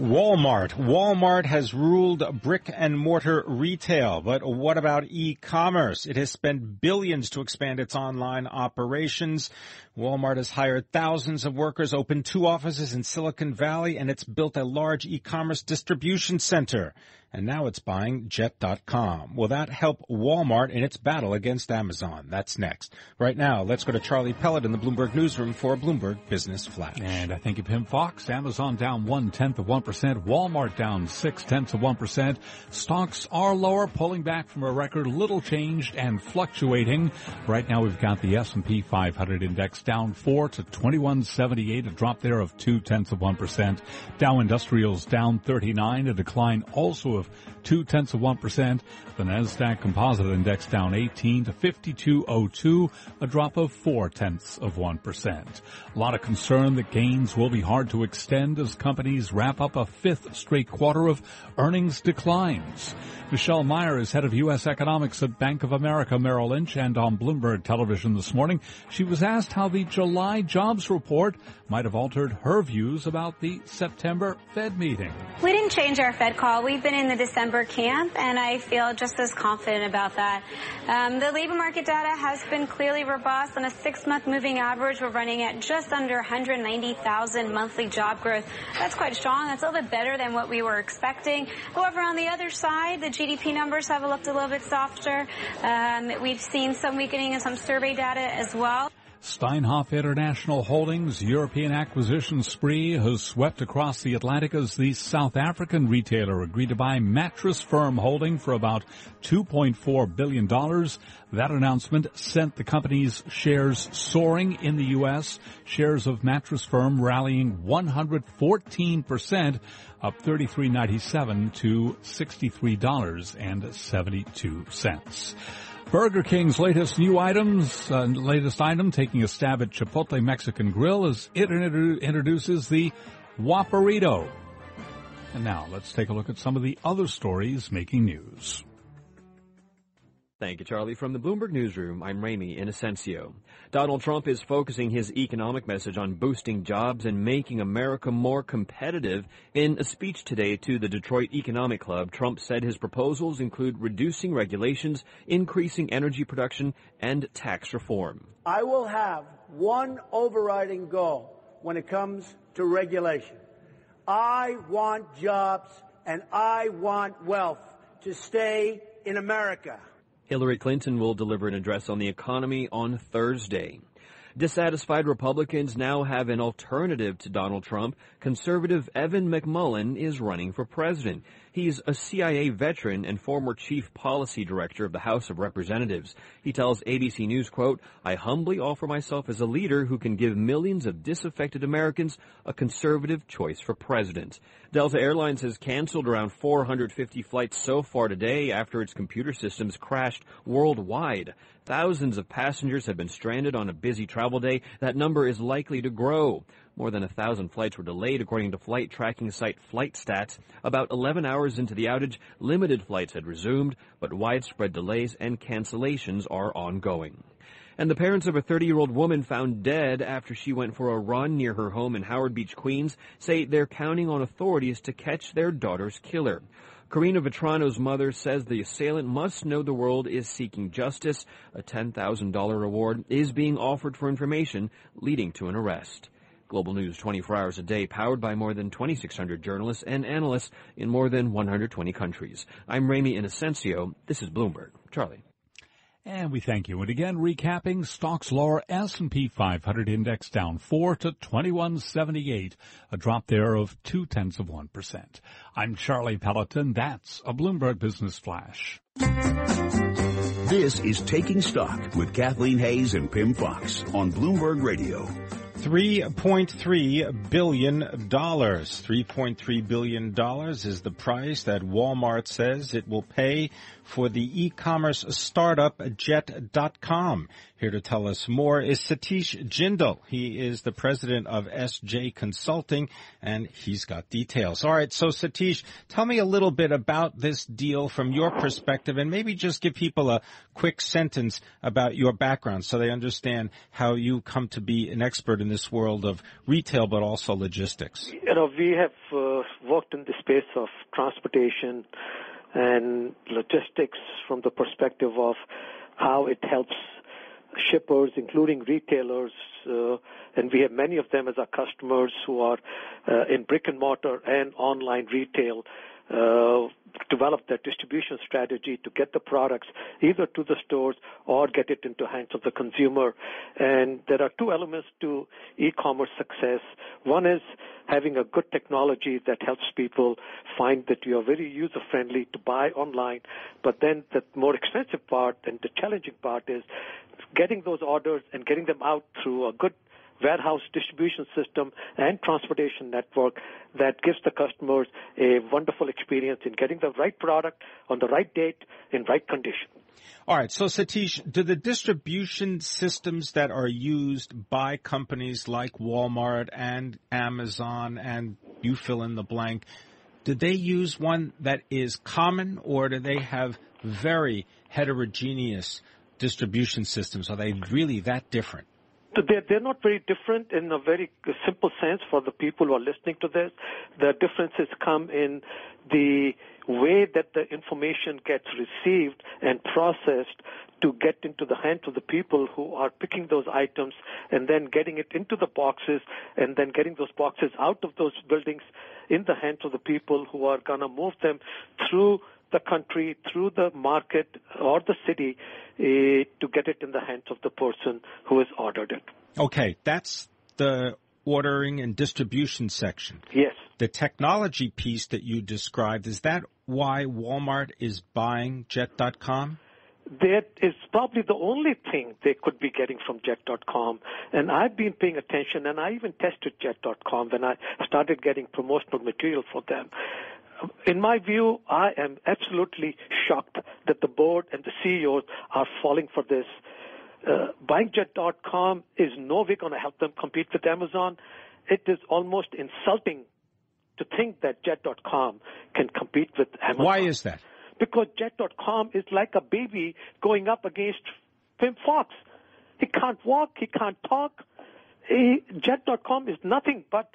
Walmart. Walmart has ruled brick and mortar retail, but what about e-commerce? It has spent billions to expand its online operations. Walmart has hired thousands of workers, opened two offices in Silicon Valley, and it's built a large e-commerce distribution center and now it's buying Jet.com. Will that help Walmart in its battle against Amazon? That's next. Right now, let's go to Charlie Pellett in the Bloomberg Newsroom for Bloomberg Business Flash. And I thank you, Pimm Fox. Amazon down one tenth of one percent. Walmart down six tenths of one percent. Stocks are lower, pulling back from a record, little changed and fluctuating. Right now, we've got the S&P 500 index down four to 2178, a drop there of two tenths of one percent. Dow Industrials down 39, a decline also of two tenths of one percent. The Nasdaq Composite Index down 18 to 5202, a drop of four tenths of one percent. A lot of concern that gains will be hard to extend as companies wrap up a fifth straight quarter of earnings declines. Michelle Meyer is head of U.S. economics at Bank of America Merrill Lynch and on Bloomberg television this morning. She was asked how the July jobs report might have altered her views about the September Fed meeting. We didn't change our Fed call. We've been in the December camp and I feel just as confident about that. Um, the labor market data has been clearly robust. On a six-month moving average, we're running at just under 190,000 monthly job growth. That's quite strong. That's a little bit better than what we were expecting. However, on the other side, the GDP numbers have looked a little bit softer. Um, we've seen some weakening in some survey data as well. Steinhoff International Holdings European acquisition spree has swept across the Atlantic as the South African retailer agreed to buy Mattress Firm Holding for about $2.4 billion. That announcement sent the company's shares soaring in the U.S. Shares of Mattress Firm rallying 114%, up 33.97 to $63.72. Burger King's latest new items, uh, latest item taking a stab at Chipotle Mexican Grill as it introduces the Whopperito. And now let's take a look at some of the other stories making news. Thank you, Charlie. From the Bloomberg Newsroom, I'm Ramy Inocencio. Donald Trump is focusing his economic message on boosting jobs and making America more competitive. In a speech today to the Detroit Economic Club, Trump said his proposals include reducing regulations, increasing energy production, and tax reform. I will have one overriding goal when it comes to regulation. I want jobs and I want wealth to stay in America. Hillary Clinton will deliver an address on the economy on Thursday. Dissatisfied Republicans now have an alternative to Donald Trump. Conservative Evan McMullin is running for president. He's a CIA veteran and former chief policy director of the House of Representatives. He tells ABC News, quote, I humbly offer myself as a leader who can give millions of disaffected Americans a conservative choice for president. Delta Airlines has canceled around 450 flights so far today after its computer systems crashed worldwide. Thousands of passengers have been stranded on a busy travel day. That number is likely to grow. More than a thousand flights were delayed according to flight tracking site FlightStats. About 11 hours into the outage, limited flights had resumed, but widespread delays and cancellations are ongoing. And the parents of a 30-year-old woman found dead after she went for a run near her home in Howard Beach, Queens, say they're counting on authorities to catch their daughter's killer. Karina Vetrano's mother says the assailant must know the world is seeking justice. A $10,000 reward is being offered for information leading to an arrest. Global News 24 hours a day, powered by more than 2,600 journalists and analysts in more than 120 countries. I'm Ramy Inocencio. This is Bloomberg. Charlie. And we thank you. And again, recapping stocks lower S&P 500 index down 4 to 2178, a drop there of two tenths of 1%. I'm Charlie Pelleton. That's a Bloomberg Business Flash. This is Taking Stock with Kathleen Hays and Pimm Fox on Bloomberg Radio. $3.3 billion. $3.3 billion is the price that Walmart says it will pay for the e-commerce startup Jet.com. Here to tell us more is Satish Jindel. He is the president of SJ Consulting and he's got details. All right. So Satish, tell me a little bit about this deal from your perspective and maybe just give people a quick sentence about your background so they understand how you come to be an expert in this world of retail but also logistics. You know, we have uh, worked in the space of transportation, and logistics from the perspective of how it helps shippers, including retailers, uh, and we have many of them as our customers who are uh, in brick and mortar and online retail uh, develop their distribution strategy to get the products either to the stores or get it into hands of the consumer. And there are two elements to e-commerce success. One is having a good technology that helps people find that you are very user friendly to buy online. But then the more expensive part and the challenging part is getting those orders and getting them out through a good warehouse distribution system and transportation network that gives the customers a wonderful experience in getting the right product on the right date in right condition. All right. So Satish, do the distribution systems that are used by companies like Walmart and Amazon and you fill in the blank, do they use one that is common or do they have very heterogeneous distribution systems? Are they really that different? They're, they're not very different in a very simple sense for the people who are listening to this. The differences come in the way that the information gets received and processed to get into the hands of the people who are picking those items and then getting it into the boxes and then getting those boxes out of those buildings in the hands of the people who are going to move them through the country, through the market or the city uh, to get it in the hands of the person who has ordered it. Okay, that's the ordering and distribution section. Yes. The technology piece that you described, is that why Walmart is buying Jet.com? That is probably the only thing they could be getting from Jet.com. And I've been paying attention, and I even tested Jet.com when I started getting promotional material for them in my view, I am absolutely shocked that the board and the CEOs are falling for this. Uh, BuyingJet.com is no way going to help them compete with Amazon. It is almost insulting to think that Jet.com can compete with Amazon. Why is that? Because Jet.com is like a baby going up against Pimm Fox. He can't walk, he can't talk. He, Jet.com is nothing but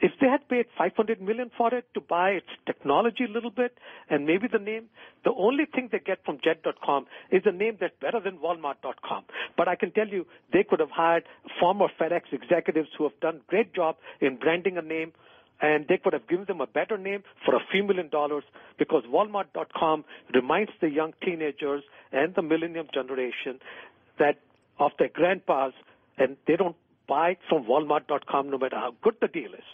if they had paid 500 million for it to buy its technology a little bit and maybe the name, the only thing they get from Jet.com is a name that's better than Walmart.com. But I can tell you, they could have hired former FedEx executives who have done great job in branding a name and they could have given them a better name for a few million dollars because Walmart.com reminds the young teenagers and the millennium generation that of their grandpas and they don't buy from Walmart.com no matter how good the deal is.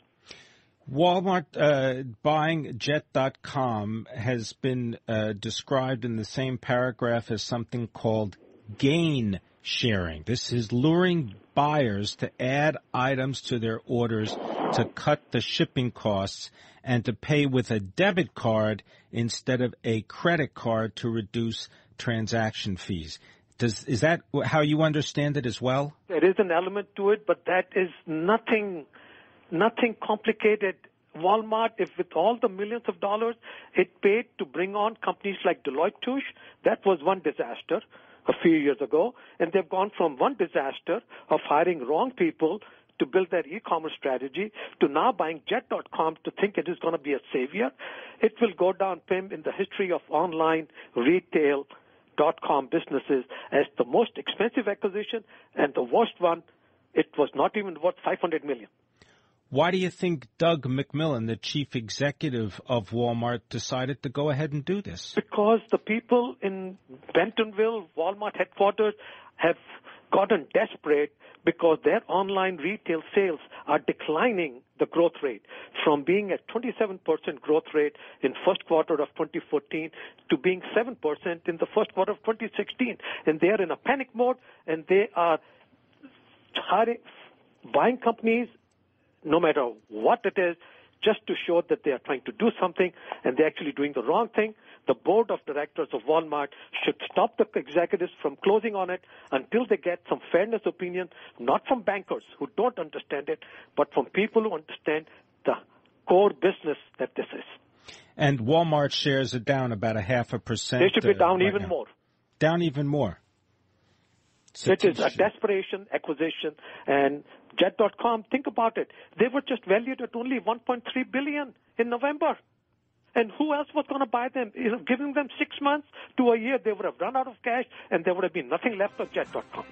Walmart uh, buying Jet.com has been uh, described in the same paragraph as something called gain sharing. This is luring buyers to add items to their orders to cut the shipping costs and to pay with a debit card instead of a credit card to reduce transaction fees. Does is that how you understand it as well? There is an element to it, but that is nothing, nothing complicated. Walmart, if with all the millions of dollars it paid to bring on companies like Deloitte Touche, that was one disaster a few years ago, and they've gone from one disaster of hiring wrong people to build their e-commerce strategy to now buying jet.com to think it is going to be a savior. It will go down, Pimm, in the history of online retail dot com businesses as the most expensive acquisition and the worst one, it was not even worth 500 million. Why do you think Doug McMillon, the chief executive of Walmart, decided to go ahead and do this? Because the people in Bentonville, Walmart headquarters, have gotten desperate because their online retail sales are declining the growth rate from being at 27% growth rate in first quarter of 2014 to being 7% in the first quarter of 2016 and they are in a panic mode and they are hiring buying companies no matter what it is just to show that they are trying to do something and they're actually doing the wrong thing the board of directors of Walmart should stop the executives from closing on it until they get some fairness opinion, not from bankers who don't understand it, but from people who understand the core business that this is. And Walmart shares are down about a half a percent. They should be uh, down right even now. more. Down even more. It is a desperation acquisition and Jet.com, think about it. They were just valued at only 1.3 billion in November. And who else was going to buy them? You know, Giving them six months to a year, they would have run out of cash and there would have been nothing left of Jet.com.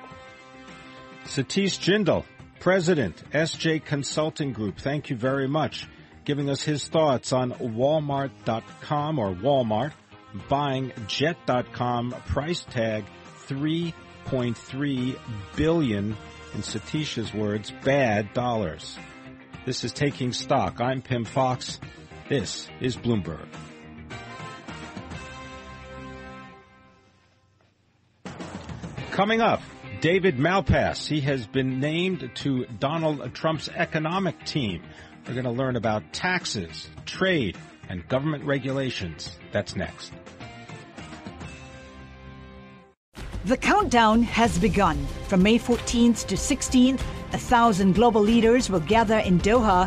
Satish Jindel, President, SJ Consulting Group. Thank you very much. Giving us his thoughts on Walmart.com or Walmart buying Jet.com price tag 3.3 billion in Satish's words, bad dollars. This is Taking Stock. I'm Pimm Fox. This is Bloomberg. Coming up, David Malpass. He has been named to Donald Trump's economic team. We're going to learn about taxes, trade, and government regulations. That's next. The countdown has begun. From May 14th to 16th, a thousand global leaders will gather in Doha